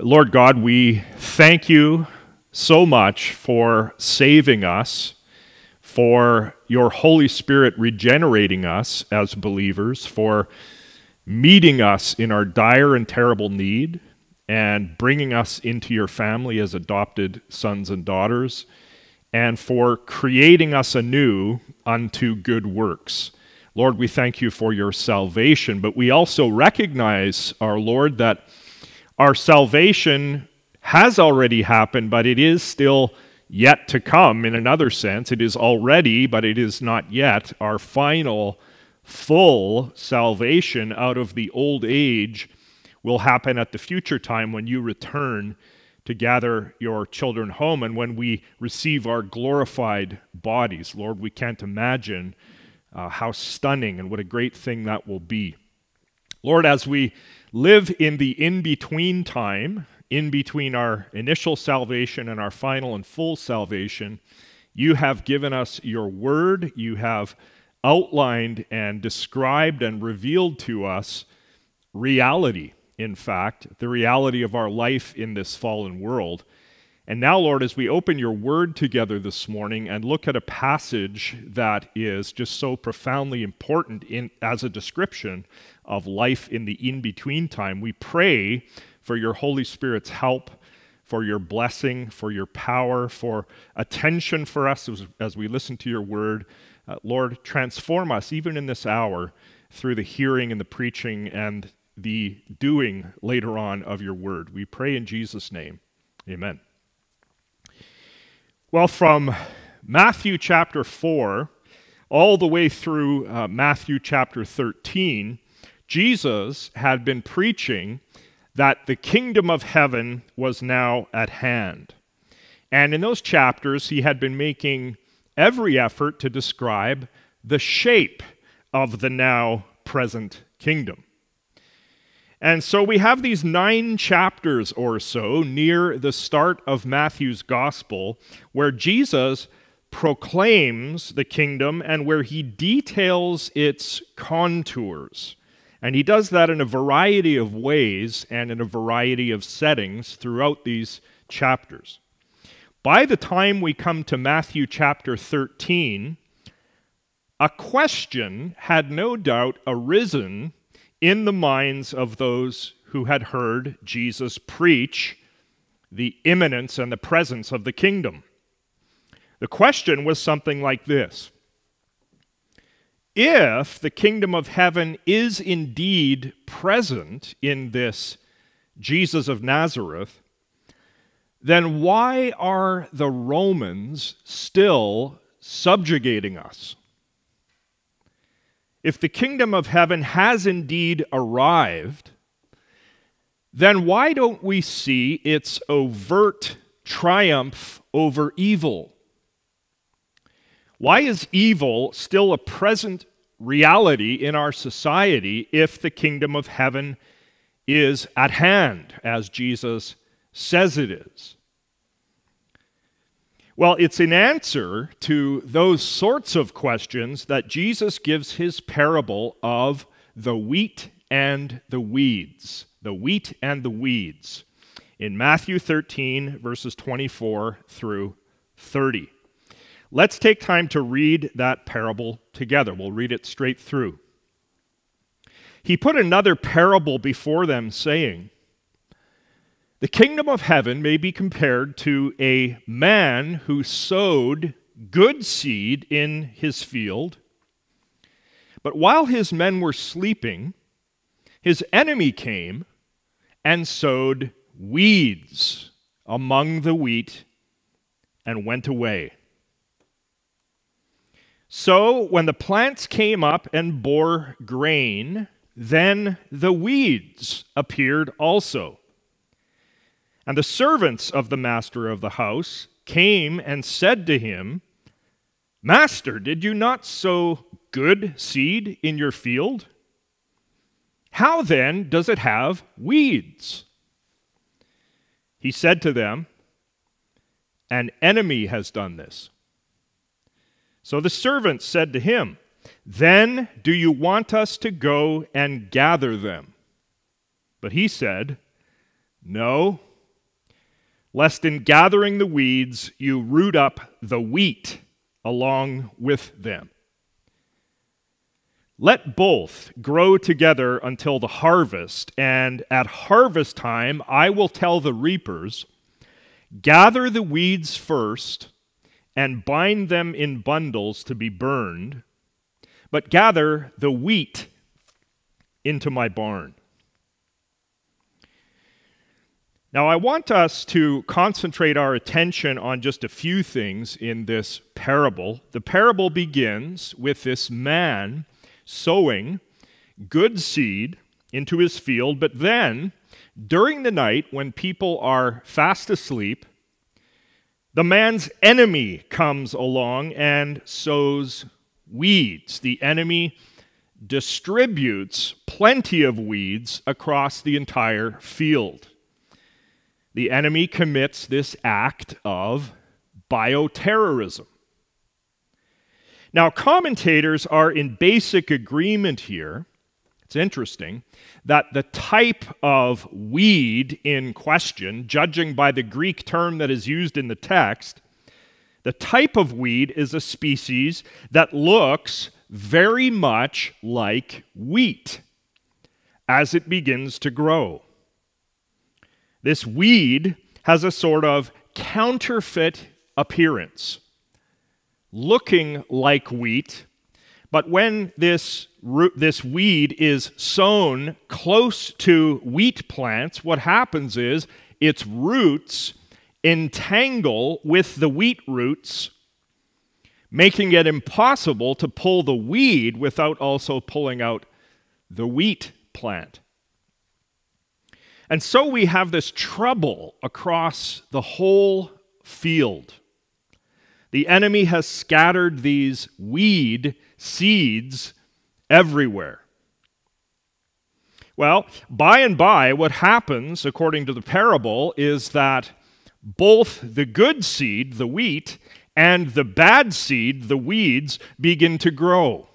Lord God, we thank you so much for saving us, for your Holy Spirit regenerating us as believers, for meeting us in our dire and terrible need, and bringing us into your family as adopted sons and daughters, and for creating us anew unto good works. Lord, we thank you for your salvation, but we also recognize, our Lord, that our salvation has already happened, but it is still yet to come in another sense. It is already, but it is not yet. Our final, full salvation out of the old age will happen at the future time when you return to gather your children home and when we receive our glorified bodies. Lord, we can't imagine uh, how stunning and what a great thing that will be. Lord, as we live in the in between time, in between our initial salvation and our final and full salvation, you have given us your word. You have outlined and described and revealed to us reality, in fact, the reality of our life in this fallen world. And now, Lord, as we open your word together this morning and look at a passage that is just so profoundly important in, as a description of life in the in between time, we pray for your Holy Spirit's help, for your blessing, for your power, for attention for us as, as we listen to your word. Uh, Lord, transform us even in this hour through the hearing and the preaching and the doing later on of your word. We pray in Jesus' name. Amen. Well, from Matthew chapter 4 all the way through uh, Matthew chapter 13, Jesus had been preaching that the kingdom of heaven was now at hand. And in those chapters, he had been making every effort to describe the shape of the now present kingdom. And so we have these nine chapters or so near the start of Matthew's gospel where Jesus proclaims the kingdom and where he details its contours. And he does that in a variety of ways and in a variety of settings throughout these chapters. By the time we come to Matthew chapter 13, a question had no doubt arisen in the minds of those who had heard Jesus preach the imminence and the presence of the kingdom. The question was something like this If the kingdom of heaven is indeed present in this Jesus of Nazareth, then why are the Romans still subjugating us? If the kingdom of heaven has indeed arrived, then why don't we see its overt triumph over evil? Why is evil still a present reality in our society if the kingdom of heaven is at hand, as Jesus says it is? Well, it's in answer to those sorts of questions that Jesus gives his parable of the wheat and the weeds. The wheat and the weeds in Matthew 13, verses 24 through 30. Let's take time to read that parable together. We'll read it straight through. He put another parable before them, saying, the kingdom of heaven may be compared to a man who sowed good seed in his field. But while his men were sleeping, his enemy came and sowed weeds among the wheat and went away. So when the plants came up and bore grain, then the weeds appeared also. And the servants of the master of the house came and said to him, Master, did you not sow good seed in your field? How then does it have weeds? He said to them, An enemy has done this. So the servants said to him, Then do you want us to go and gather them? But he said, No, lest in gathering the weeds you root up the wheat along with them. Let both grow together until the harvest, and at harvest time I will tell the reapers gather the weeds first and bind them in bundles to be burned, but gather the wheat into my barn. Now, I want us to concentrate our attention on just a few things in this parable. The parable begins with this man sowing good seed into his field, but then, during the night, when people are fast asleep, the man's enemy comes along and sows weeds. The enemy distributes plenty of weeds across the entire field. The enemy commits this act of bioterrorism. Now, commentators are in basic agreement here. It's interesting that the type of weed in question, judging by the Greek term that is used in the text, the type of weed is a species that looks very much like wheat as it begins to grow. This weed has a sort of counterfeit appearance, looking like wheat, but when this, root, this weed is sown close to wheat plants, what happens is its roots entangle with the wheat roots, making it impossible to pull the weed without also pulling out the wheat plant. And so we have this trouble across the whole field. The enemy has scattered these weed seeds everywhere. Well, by and by, what happens, according to the parable, is that both the good seed, the wheat, and the bad seed, the weeds, begin to grow.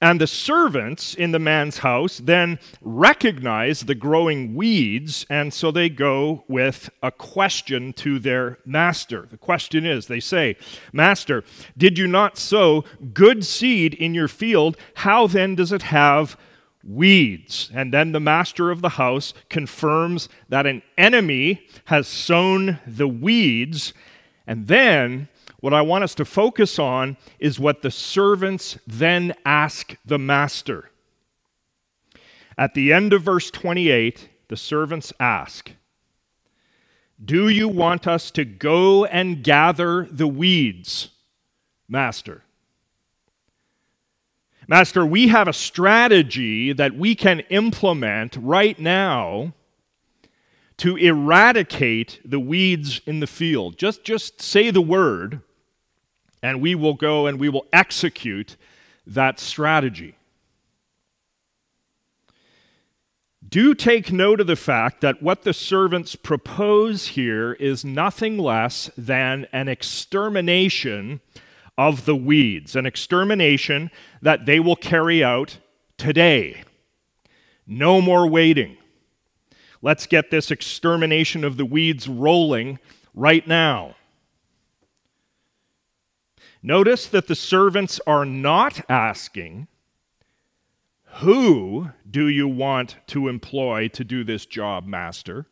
And the servants in the man's house then recognize the growing weeds, and so they go with a question to their master. The question is they say, Master, did you not sow good seed in your field? How then does it have weeds? And then the master of the house confirms that an enemy has sown the weeds, and then what I want us to focus on is what the servants then ask the master. At the end of verse 28, the servants ask, Do you want us to go and gather the weeds, master? Master, we have a strategy that we can implement right now to eradicate the weeds in the field. Just, just say the word, and we will go and we will execute that strategy. Do take note of the fact that what the servants propose here is nothing less than an extermination of the weeds, an extermination that they will carry out today. No more waiting. Let's get this extermination of the weeds rolling right now. Notice that the servants are not asking, Who do you want to employ to do this job, master?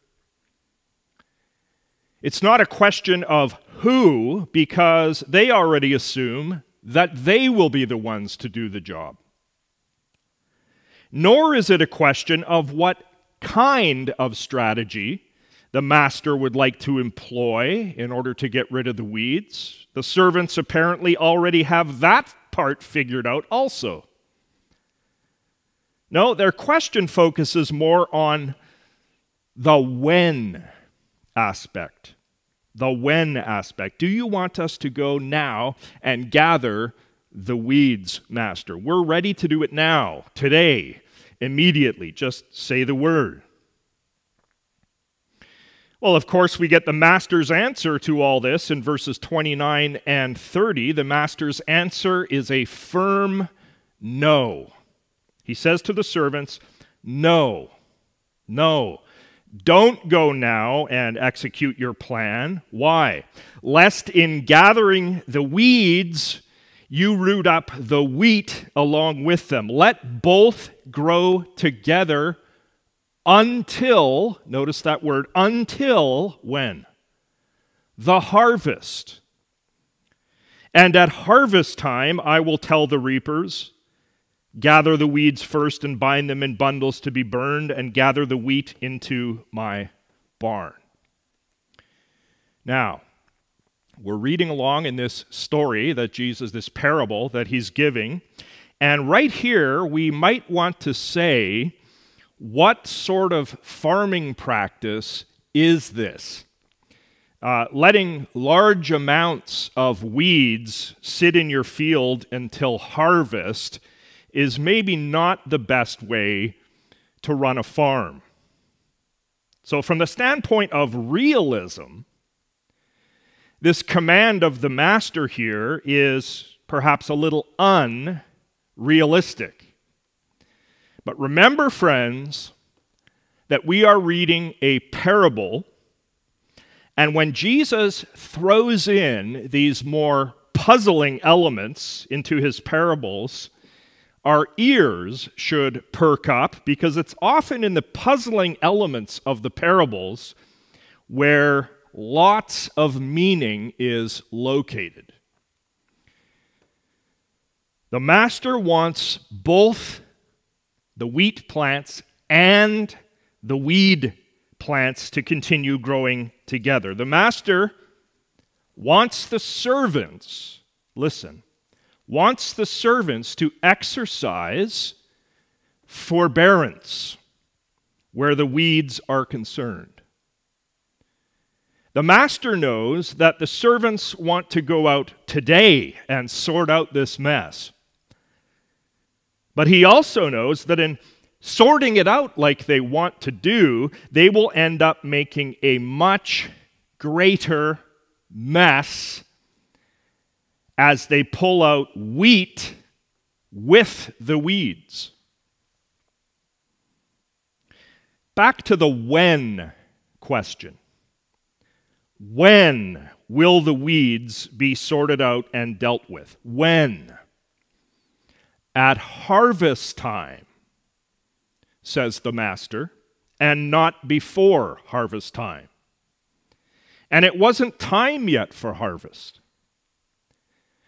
It's not a question of who, because they already assume that they will be the ones to do the job. Nor is it a question of what kind of strategy the master would like to employ in order to get rid of the weeds. The servants apparently already have that part figured out also. No, their question focuses more on the when aspect. The when aspect. Do you want us to go now and gather the weeds, Master? We're ready to do it now, today, immediately. Just say the word. Well, of course, we get the master's answer to all this in verses 29 and 30. The master's answer is a firm no. He says to the servants, No, no. Don't go now and execute your plan. Why? Lest in gathering the weeds, you root up the wheat along with them. Let both grow together until, notice that word, until when? The harvest. And at harvest time, I will tell the reapers, gather the weeds first and bind them in bundles to be burned, and gather the wheat into my barn. Now, we're reading along in this story that Jesus, this parable that he's giving. And right here, we might want to say what sort of farming practice is this? Uh, letting large amounts of weeds sit in your field until harvest is maybe not the best way to run a farm. So, from the standpoint of realism, this command of the master here is perhaps a little unrealistic. But remember, friends, that we are reading a parable, and when Jesus throws in these more puzzling elements into his parables, our ears should perk up because it's often in the puzzling elements of the parables where lots of meaning is located. The master wants both the wheat plants and the weed plants to continue growing together. The master wants the servants, listen, wants the servants to exercise forbearance where the weeds are concerned. The master knows that the servants want to go out today and sort out this mess. But he also knows that in sorting it out like they want to do, they will end up making a much greater mess as they pull out wheat with the weeds. Back to the when question. When will the weeds be sorted out and dealt with? When? At harvest time, says the master, and not before harvest time. And it wasn't time yet for harvest.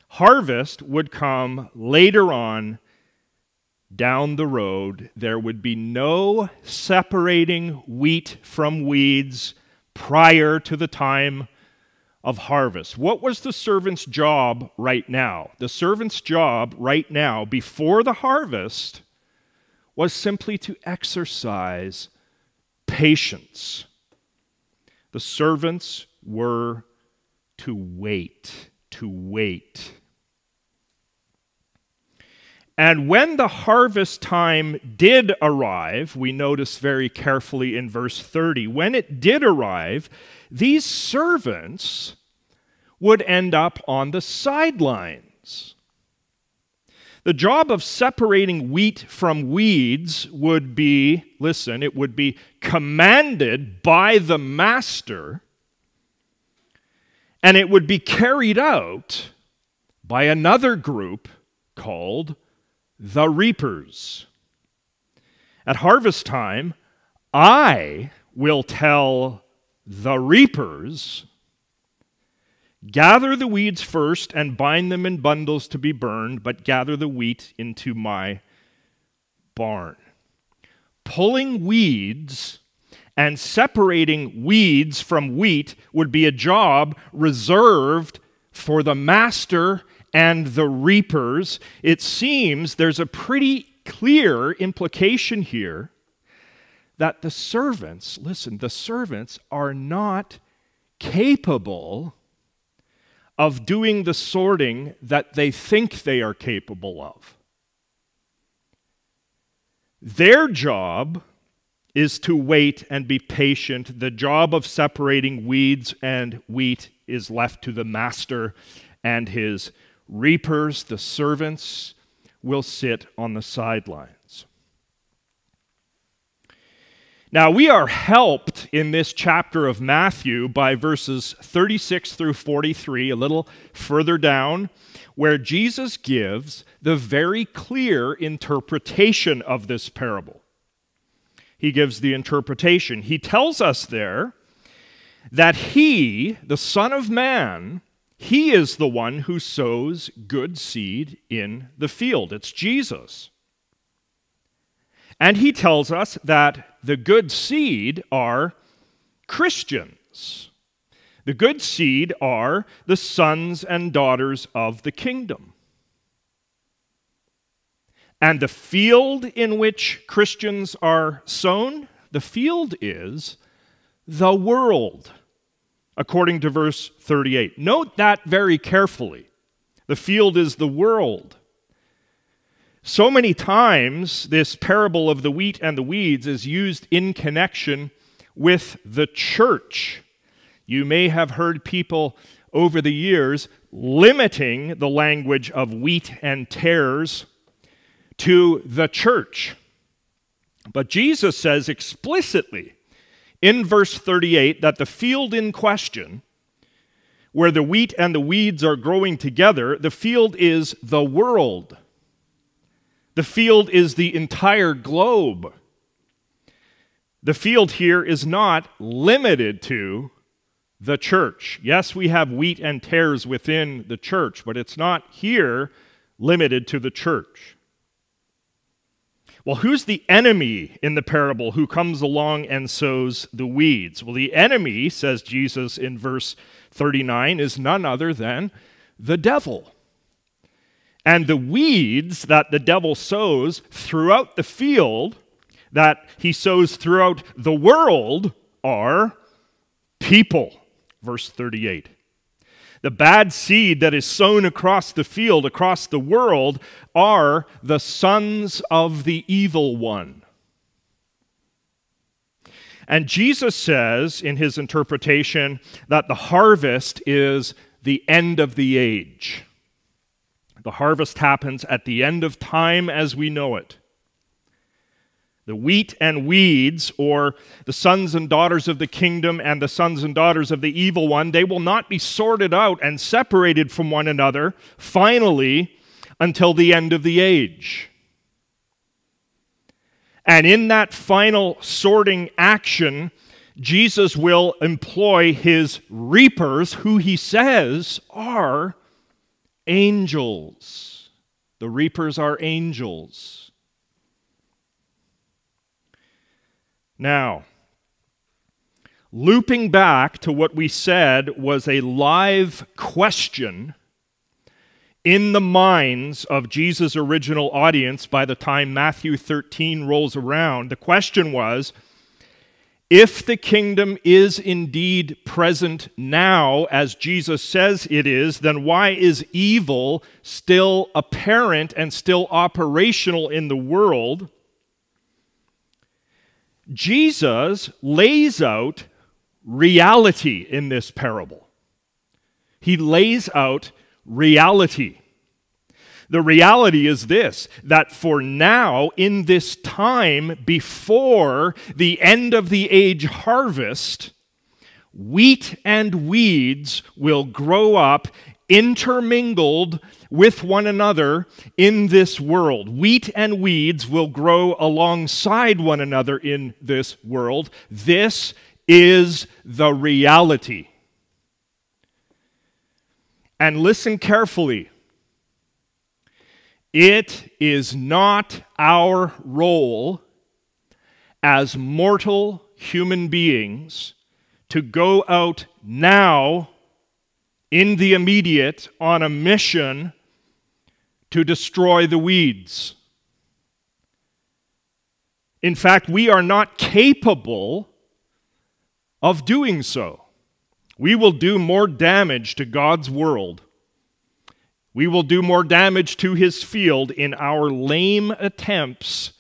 Harvest would come later on down the road. There would be no separating wheat from weeds prior to the time of harvest. What was the servant's job right now? The servant's job right now, before the harvest, was simply to exercise patience. The servants were to wait, to wait. And when the harvest time did arrive, we notice very carefully in verse 30, when it did arrive, these servants would end up on the sidelines. The job of separating wheat from weeds would be, listen, it would be commanded by the master, and it would be carried out by another group called the reapers. At harvest time, I will tell the reapers Gather the weeds first and bind them in bundles to be burned, but gather the wheat into my barn. Pulling weeds and separating weeds from wheat would be a job reserved for the master and the reapers. It seems there's a pretty clear implication here that the servants, listen, the servants are not capable of doing the sorting that they think they are capable of. Their job is to wait and be patient. The job of separating weeds and wheat is left to the master and his reapers, the servants, will sit on the sidelines. Now, we are helped in this chapter of Matthew by verses 36 through 43, a little further down, where Jesus gives the very clear interpretation of this parable. He gives the interpretation. He tells us there that he, the Son of Man, he is the one who sows good seed in the field. It's Jesus. And he tells us that the good seed are Christians. The good seed are the sons and daughters of the kingdom. And the field in which Christians are sown, the field is the world, according to verse 38. Note that very carefully. The field is the world. So many times, this parable of the wheat and the weeds is used in connection with the church. You may have heard people over the years limiting the language of wheat and tares to the church. But Jesus says explicitly in verse 38 that the field in question, where the wheat and the weeds are growing together, the field is the world. The field is the entire globe. The field here is not limited to the church. Yes, we have wheat and tares within the church, but it's not here limited to the church. Well, who's the enemy in the parable who comes along and sows the weeds? Well, the enemy, says Jesus in verse 39, is none other than the devil. And the weeds that the devil sows throughout the field, that he sows throughout the world, are people. Verse 38. The bad seed that is sown across the field, across the world, are the sons of the evil one. And Jesus says in his interpretation that the harvest is the end of the age. The harvest happens at the end of time as we know it. The wheat and weeds, or the sons and daughters of the kingdom and the sons and daughters of the evil one, they will not be sorted out and separated from one another finally until the end of the age. And in that final sorting action, Jesus will employ his reapers, who he says are angels. The reapers are angels. Now, looping back to what we said was a live question in the minds of Jesus' original audience by the time Matthew 13 rolls around, the question was if the kingdom is indeed present now, as Jesus says it is, then why is evil still apparent and still operational in the world? Jesus lays out reality in this parable. He lays out reality. The reality is this that for now, in this time before the end of the age harvest, wheat and weeds will grow up intermingled with one another in this world. Wheat and weeds will grow alongside one another in this world. This is the reality. And listen carefully it is not our role as mortal human beings to go out now in the immediate on a mission to destroy the weeds. In fact, we are not capable of doing so. We will do more damage to God's world we will do more damage to his field in our lame attempts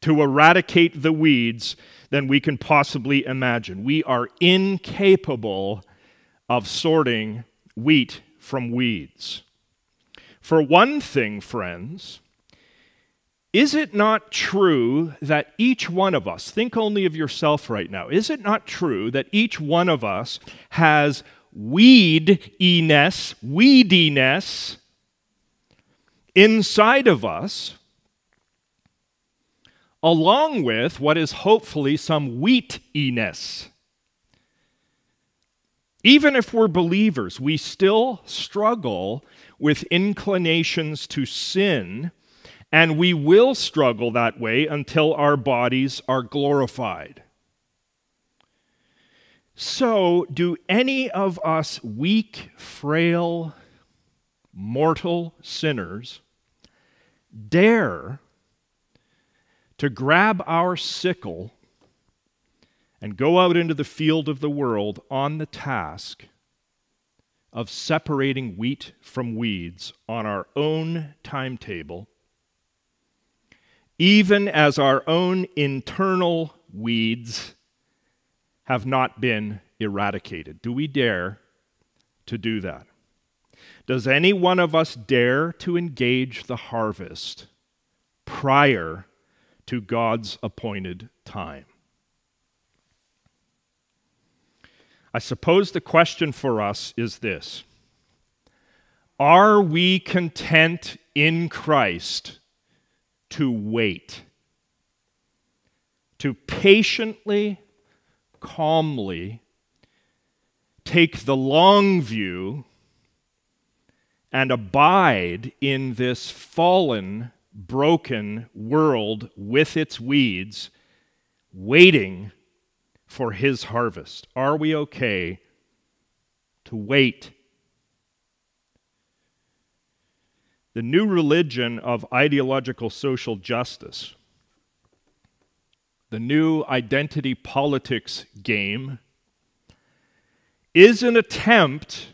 to eradicate the weeds than we can possibly imagine. We are incapable of sorting wheat from weeds. For one thing, friends, Is it not true that each one of us, think only of yourself right now, is it not true that each one of us has weediness, weediness inside of us, along with what is hopefully some wheatiness? Even if we're believers, we still struggle with inclinations to sin, and we will struggle that way until our bodies are glorified. So, do any of us weak, frail, mortal sinners dare to grab our sickle and go out into the field of the world on the task of separating wheat from weeds on our own timetable, even as our own internal weeds have not been eradicated? Do we dare to do that? Does any one of us dare to engage the harvest prior to God's appointed time? I suppose the question for us is this Are we content in Christ to wait? To patiently, calmly take the long view and abide in this fallen, broken world with its weeds, waiting for his harvest? Are we okay to wait? The new religion of ideological social justice, the new identity politics game, is an attempt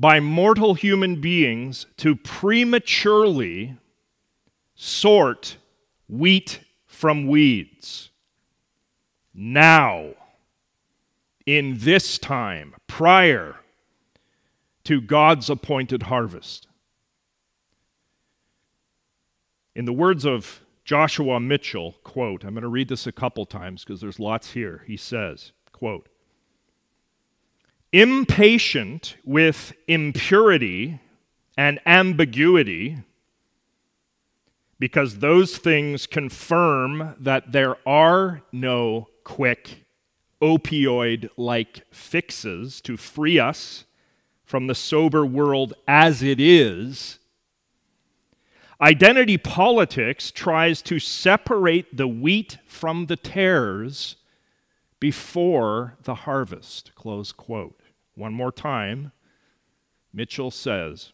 by mortal human beings to prematurely sort wheat from weeds now, in this time, prior to God's appointed harvest. In the words of Joshua Mitchell, quote, I'm going to read this a couple times because there's lots here. He says, quote, impatient with impurity and ambiguity, because those things confirm that there are no quick opioid like fixes to free us from the sober world as it is. Identity politics tries to separate the wheat from the tares before the harvest. Close quote. One more time, Mitchell says,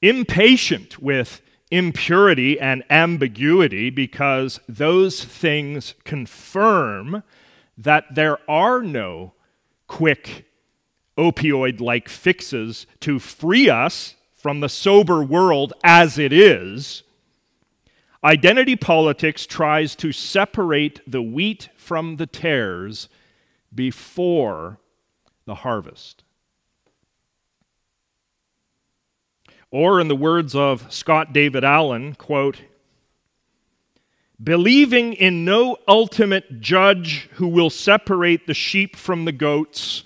impatient with impurity and ambiguity because those things confirm that there are no quick opioid like fixes to free us from the sober world as it is. Identity politics tries to separate the wheat from the tares before the harvest. Or, in the words of Scott David Allen, quote, believing in no ultimate judge who will separate the sheep from the goats,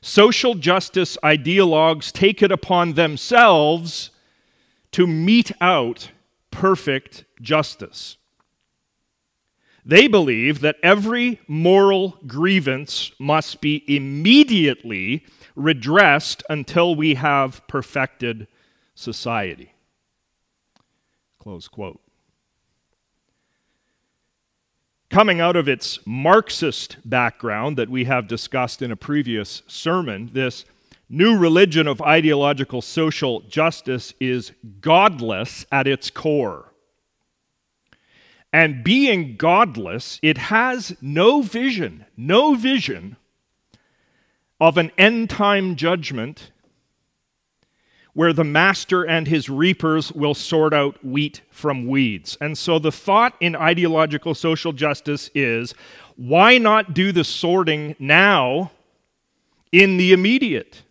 social justice ideologues take it upon themselves to mete out perfect justice. They believe that every moral grievance must be immediately redressed until we have perfected society. Close quote. Coming out of its Marxist background that we have discussed in a previous sermon, this new religion of ideological social justice is godless at its core. And being godless, it has no vision, no vision of an end time judgment where the master and his reapers will sort out wheat from weeds. And so the thought in ideological social justice is why not do the sorting now in the immediate?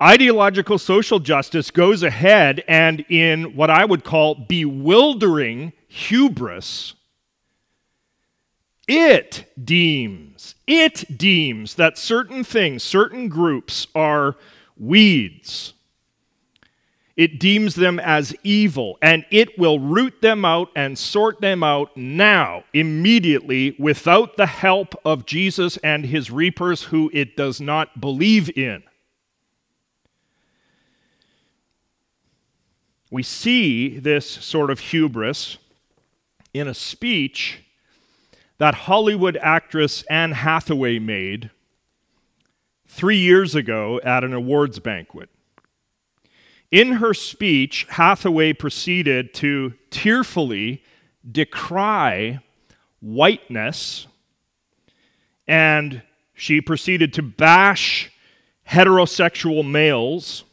Ideological social justice goes ahead and, in what I would call bewildering hubris, it deems, it deems that certain things, certain groups are weeds. It deems them as evil, and it will root them out and sort them out now, immediately, without the help of Jesus and his reapers who it does not believe in. We see this sort of hubris in a speech that Hollywood actress Anne Hathaway made three years ago at an awards banquet. In her speech, Hathaway proceeded to tearfully decry whiteness, and she proceeded to bash heterosexual males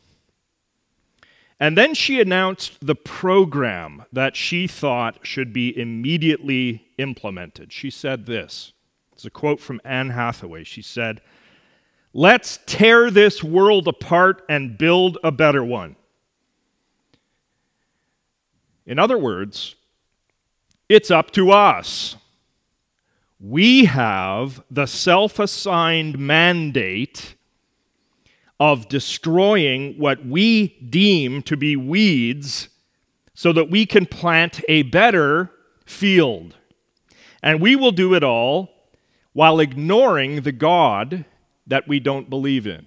and then she announced the program that she thought should be immediately implemented. She said this it's a quote from Anne Hathaway. She said, Let's tear this world apart and build a better one. In other words, it's up to us. We have the self assigned mandate of destroying what we deem to be weeds so that we can plant a better field. And we will do it all while ignoring the God that we don't believe in.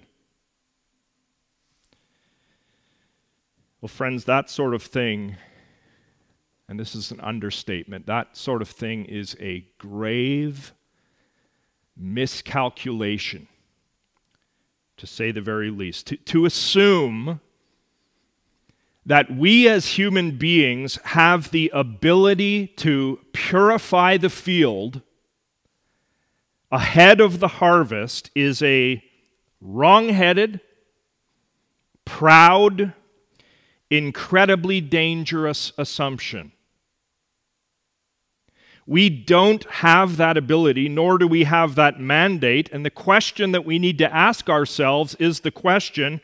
Well, friends, that sort of thing, and this is an understatement, that sort of thing is a grave miscalculation to say the very least. To, to assume that we as human beings have the ability to purify the field ahead of the harvest is a wrong headed, proud, incredibly dangerous assumption. We don't have that ability, nor do we have that mandate. And the question that we need to ask ourselves is the question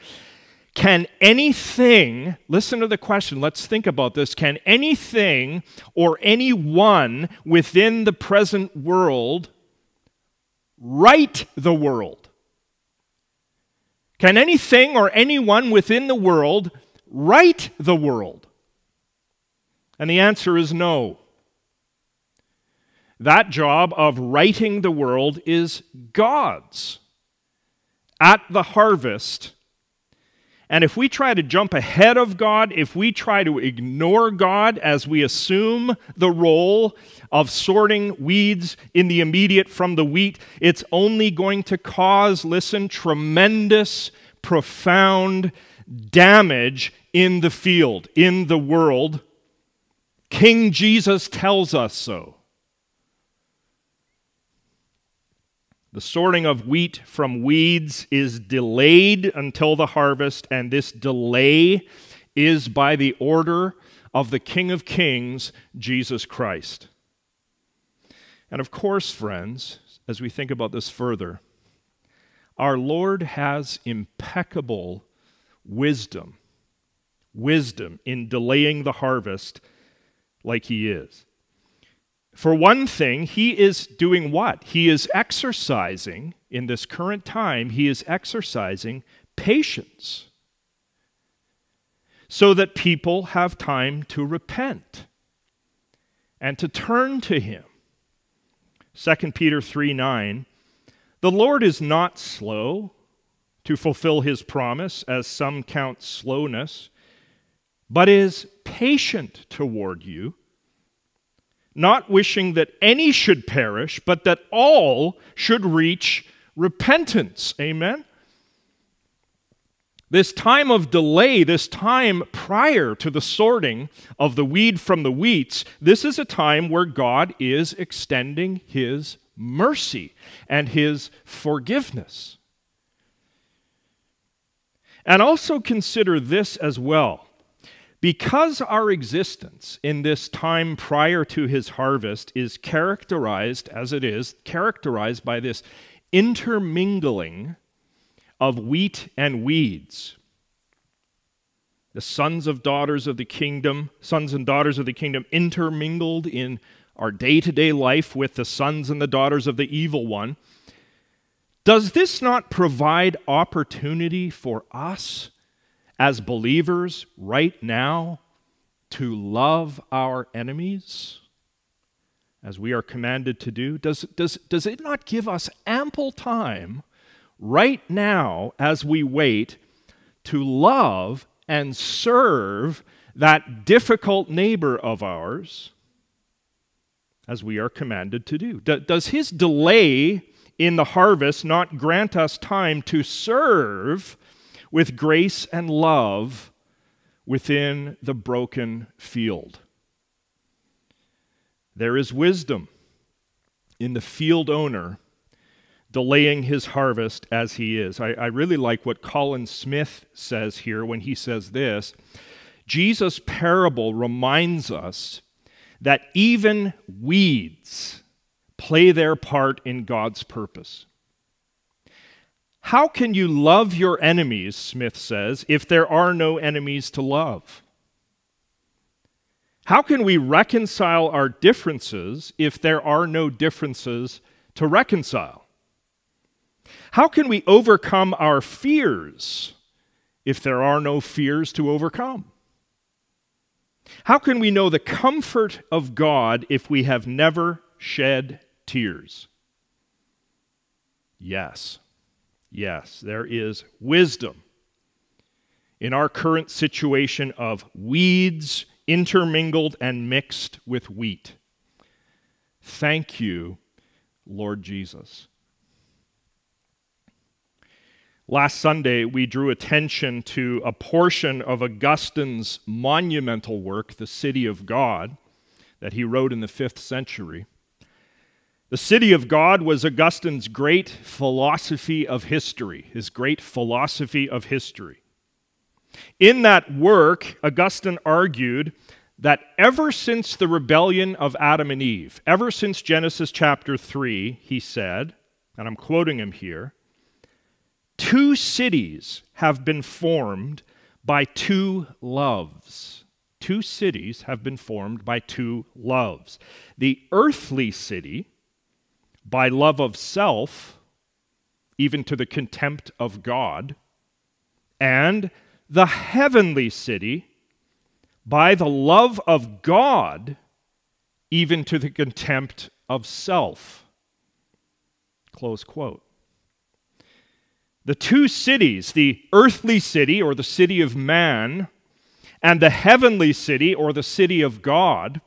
can anything, listen to the question, let's think about this. Can anything or anyone within the present world right the world? Can anything or anyone within the world right the world? And the answer is no. That job of righting the world is God's at the harvest. And if we try to jump ahead of God, if we try to ignore God as we assume the role of sorting weeds in the immediate from the wheat, it's only going to cause, listen, tremendous, profound damage in the field, in the world. King Jesus tells us so. The sorting of wheat from weeds is delayed until the harvest, and this delay is by the order of the King of Kings, Jesus Christ. And of course, friends, as we think about this further, our Lord has impeccable wisdom, wisdom in delaying the harvest like He is. For one thing, he is doing what? He is exercising, in this current time, he is exercising patience so that people have time to repent and to turn to him. 2 Peter 3 9. The Lord is not slow to fulfill his promise, as some count slowness, but is patient toward you not wishing that any should perish, but that all should reach repentance. Amen? This time of delay, this time prior to the sorting of the weed from the wheats, this is a time where God is extending His mercy and His forgiveness. And also consider this as well because our existence in this time prior to his harvest is characterized, as it is, characterized by this intermingling of wheat and weeds, the sons of daughters of the kingdom, sons and daughters of the kingdom intermingled in our day to day life with the sons and the daughters of the evil one. Does this not provide opportunity for us as believers right now to love our enemies as we are commanded to do? Does, does, does it not give us ample time right now as we wait to love and serve that difficult neighbor of ours as we are commanded to do? Does his delay in the harvest not grant us time to serve with grace and love within the broken field? There is wisdom in the field owner delaying his harvest as he is. I, I, really like what Colin Smith says here when he says this Jesus' parable reminds us that even weeds play their part in God's purpose. How can you love your enemies, Smith says, if there are no enemies to love? How can we reconcile our differences if there are no differences to reconcile? How can we overcome our fears if there are no fears to overcome? How can we know the comfort of God if we have never shed tears? Yes, yes, there is wisdom in our current situation of weeds intermingled and mixed with wheat. Thank you, Lord Jesus. Last Sunday, we drew attention to a portion of Augustine's monumental work, The City of God, that he wrote in the fifth century. The City of God was Augustine's great philosophy of history, his great philosophy of history. In that work, Augustine argued that ever since the rebellion of Adam and Eve, ever since Genesis chapter 3, he said, and I'm quoting him here, Two cities have been formed by two loves. Two cities have been formed by two loves. The earthly city, by love of self, even to the contempt of God, and the heavenly city, by the love of God, even to the contempt of self. Close quote. The two cities, the earthly city or the city of man, and the heavenly city or the city of God,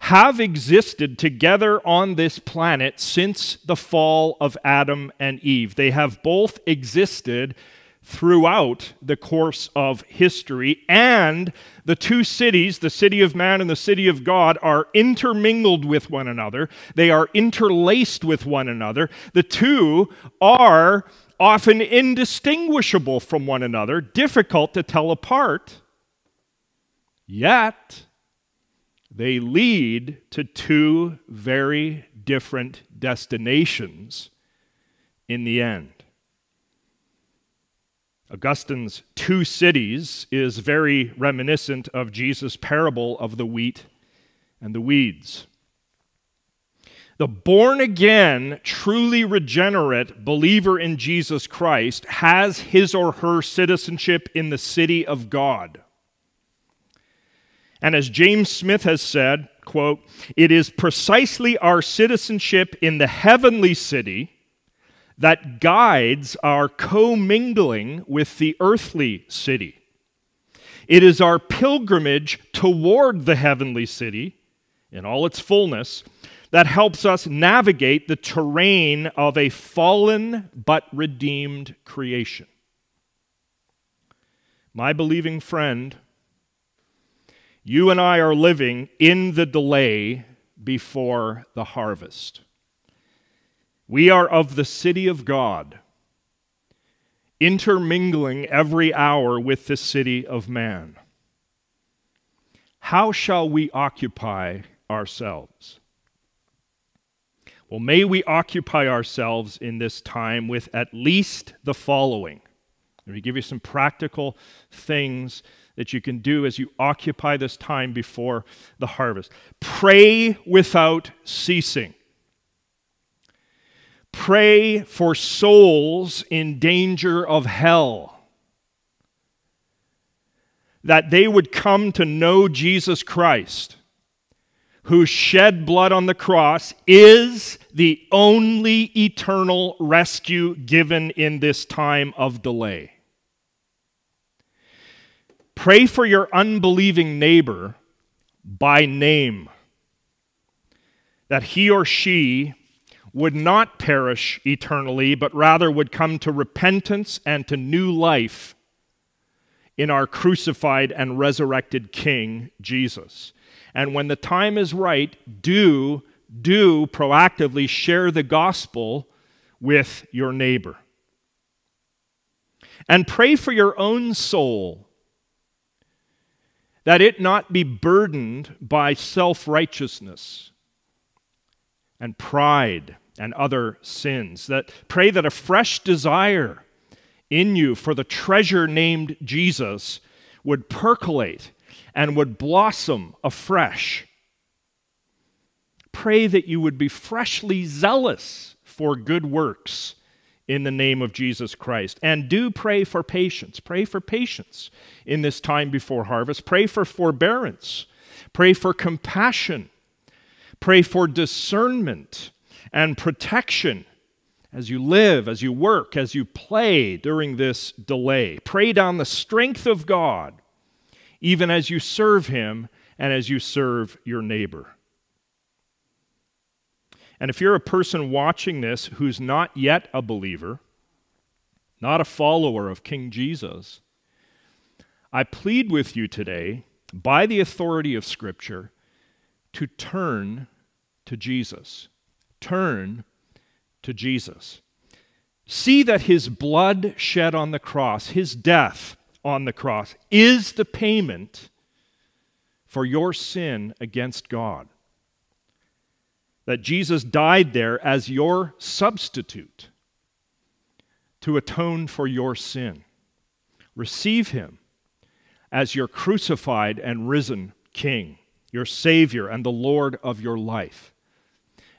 have existed together on this planet since the fall of Adam and Eve. They have both existed throughout the course of history, and the two cities, the city of man and the city of God, are intermingled with one another. They are interlaced with one another. The two are often indistinguishable from one another, difficult to tell apart. Yet, they lead to two very different destinations in the end. Augustine's two cities is very reminiscent of Jesus' parable of the wheat and the weeds. The born again, truly regenerate believer in Jesus Christ has his or her citizenship in the city of God. And as James Smith has said, quote, it is precisely our citizenship in the heavenly city that guides our commingling with the earthly city. It is our pilgrimage toward the heavenly city in all its fullness that helps us navigate the terrain of a fallen but redeemed creation. My believing friend, you and I are living in the delay before the harvest. We are of the city of God, intermingling every hour with the city of man. How shall we occupy ourselves? Well, may we occupy ourselves in this time with at least the following. Let me give you some practical things that you can do as you occupy this time before the harvest. Pray without ceasing. Pray for souls in danger of hell. That they would come to know Jesus Christ, who shed blood on the cross, is the only eternal rescue given in this time of delay. Pray for your unbelieving neighbor by name, that he or she would not perish eternally, but rather would come to repentance and to new life in our crucified and resurrected King, Jesus. And when the time is right, do, do proactively share the gospel with your neighbor. And pray for your own soul that it not be burdened by self righteousness and pride and other sins. That pray that a fresh desire in you for the treasure named Jesus would percolate and would blossom afresh. Pray that you would be freshly zealous for good works in the name of Jesus Christ. And do pray for patience. Pray for patience in this time before harvest. Pray for forbearance. Pray for compassion. Pray for discernment and protection as you live, as you work, as you play during this delay. Pray down the strength of God, even as you serve Him and as you serve your neighbor. And if you're a person watching this who's not yet a believer, not a follower of King Jesus, I plead with you today, by the authority of Scripture, to turn to Jesus turn to Jesus. See that his blood shed on the cross, his death on the cross, is the payment for your sin against God. That Jesus died there as your substitute to atone for your sin. Receive him as your crucified and risen King, your Savior and the Lord of your life.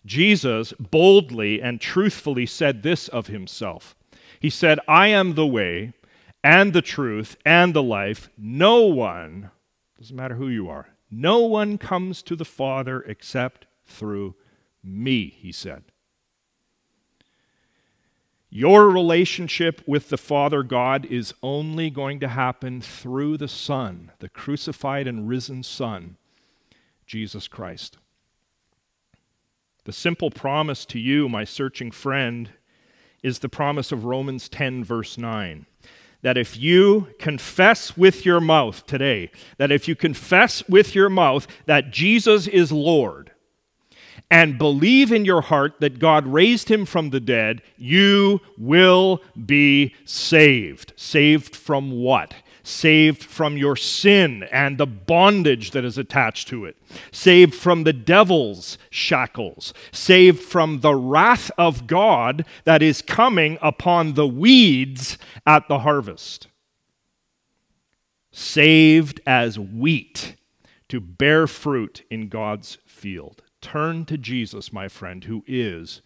Jesus boldly and truthfully said this of himself He said, I am the way and the truth and the life. No one, doesn't matter who you are, no one comes to the Father except through me, he said. Your relationship with the Father God is only going to happen through the Son, the crucified and risen Son, Jesus Christ. The simple promise to you, my searching friend, is the promise of Romans 10, verse 9. That if you confess with your mouth today, that if you confess with your mouth that Jesus is Lord, and believe in your heart that God raised him from the dead, you will be saved. Saved from what? saved from your sin and the bondage that is attached to it, saved from the devil's shackles, saved from the wrath of God that is coming upon the weeds at the harvest, saved as wheat to bear fruit in God's field. Turn to Jesus, my friend, who is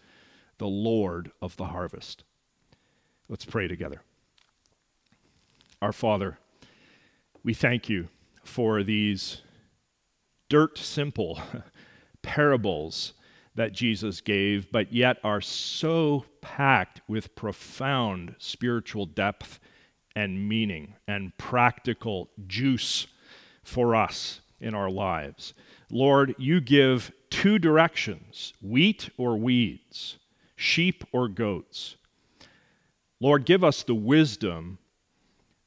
the Lord of the harvest. Let's pray together. Our Father, we thank you for these dirt simple parables that Jesus gave, but yet are so packed with profound spiritual depth and meaning and practical juice for us in our lives. Lord, you give two directions wheat or weeds, sheep or goats. Lord, give us the wisdom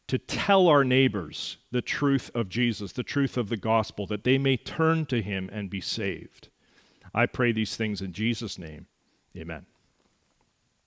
to tell our neighbors the truth of Jesus, the truth of the gospel, that they may turn to him and be saved. I pray these things in Jesus' name. Amen.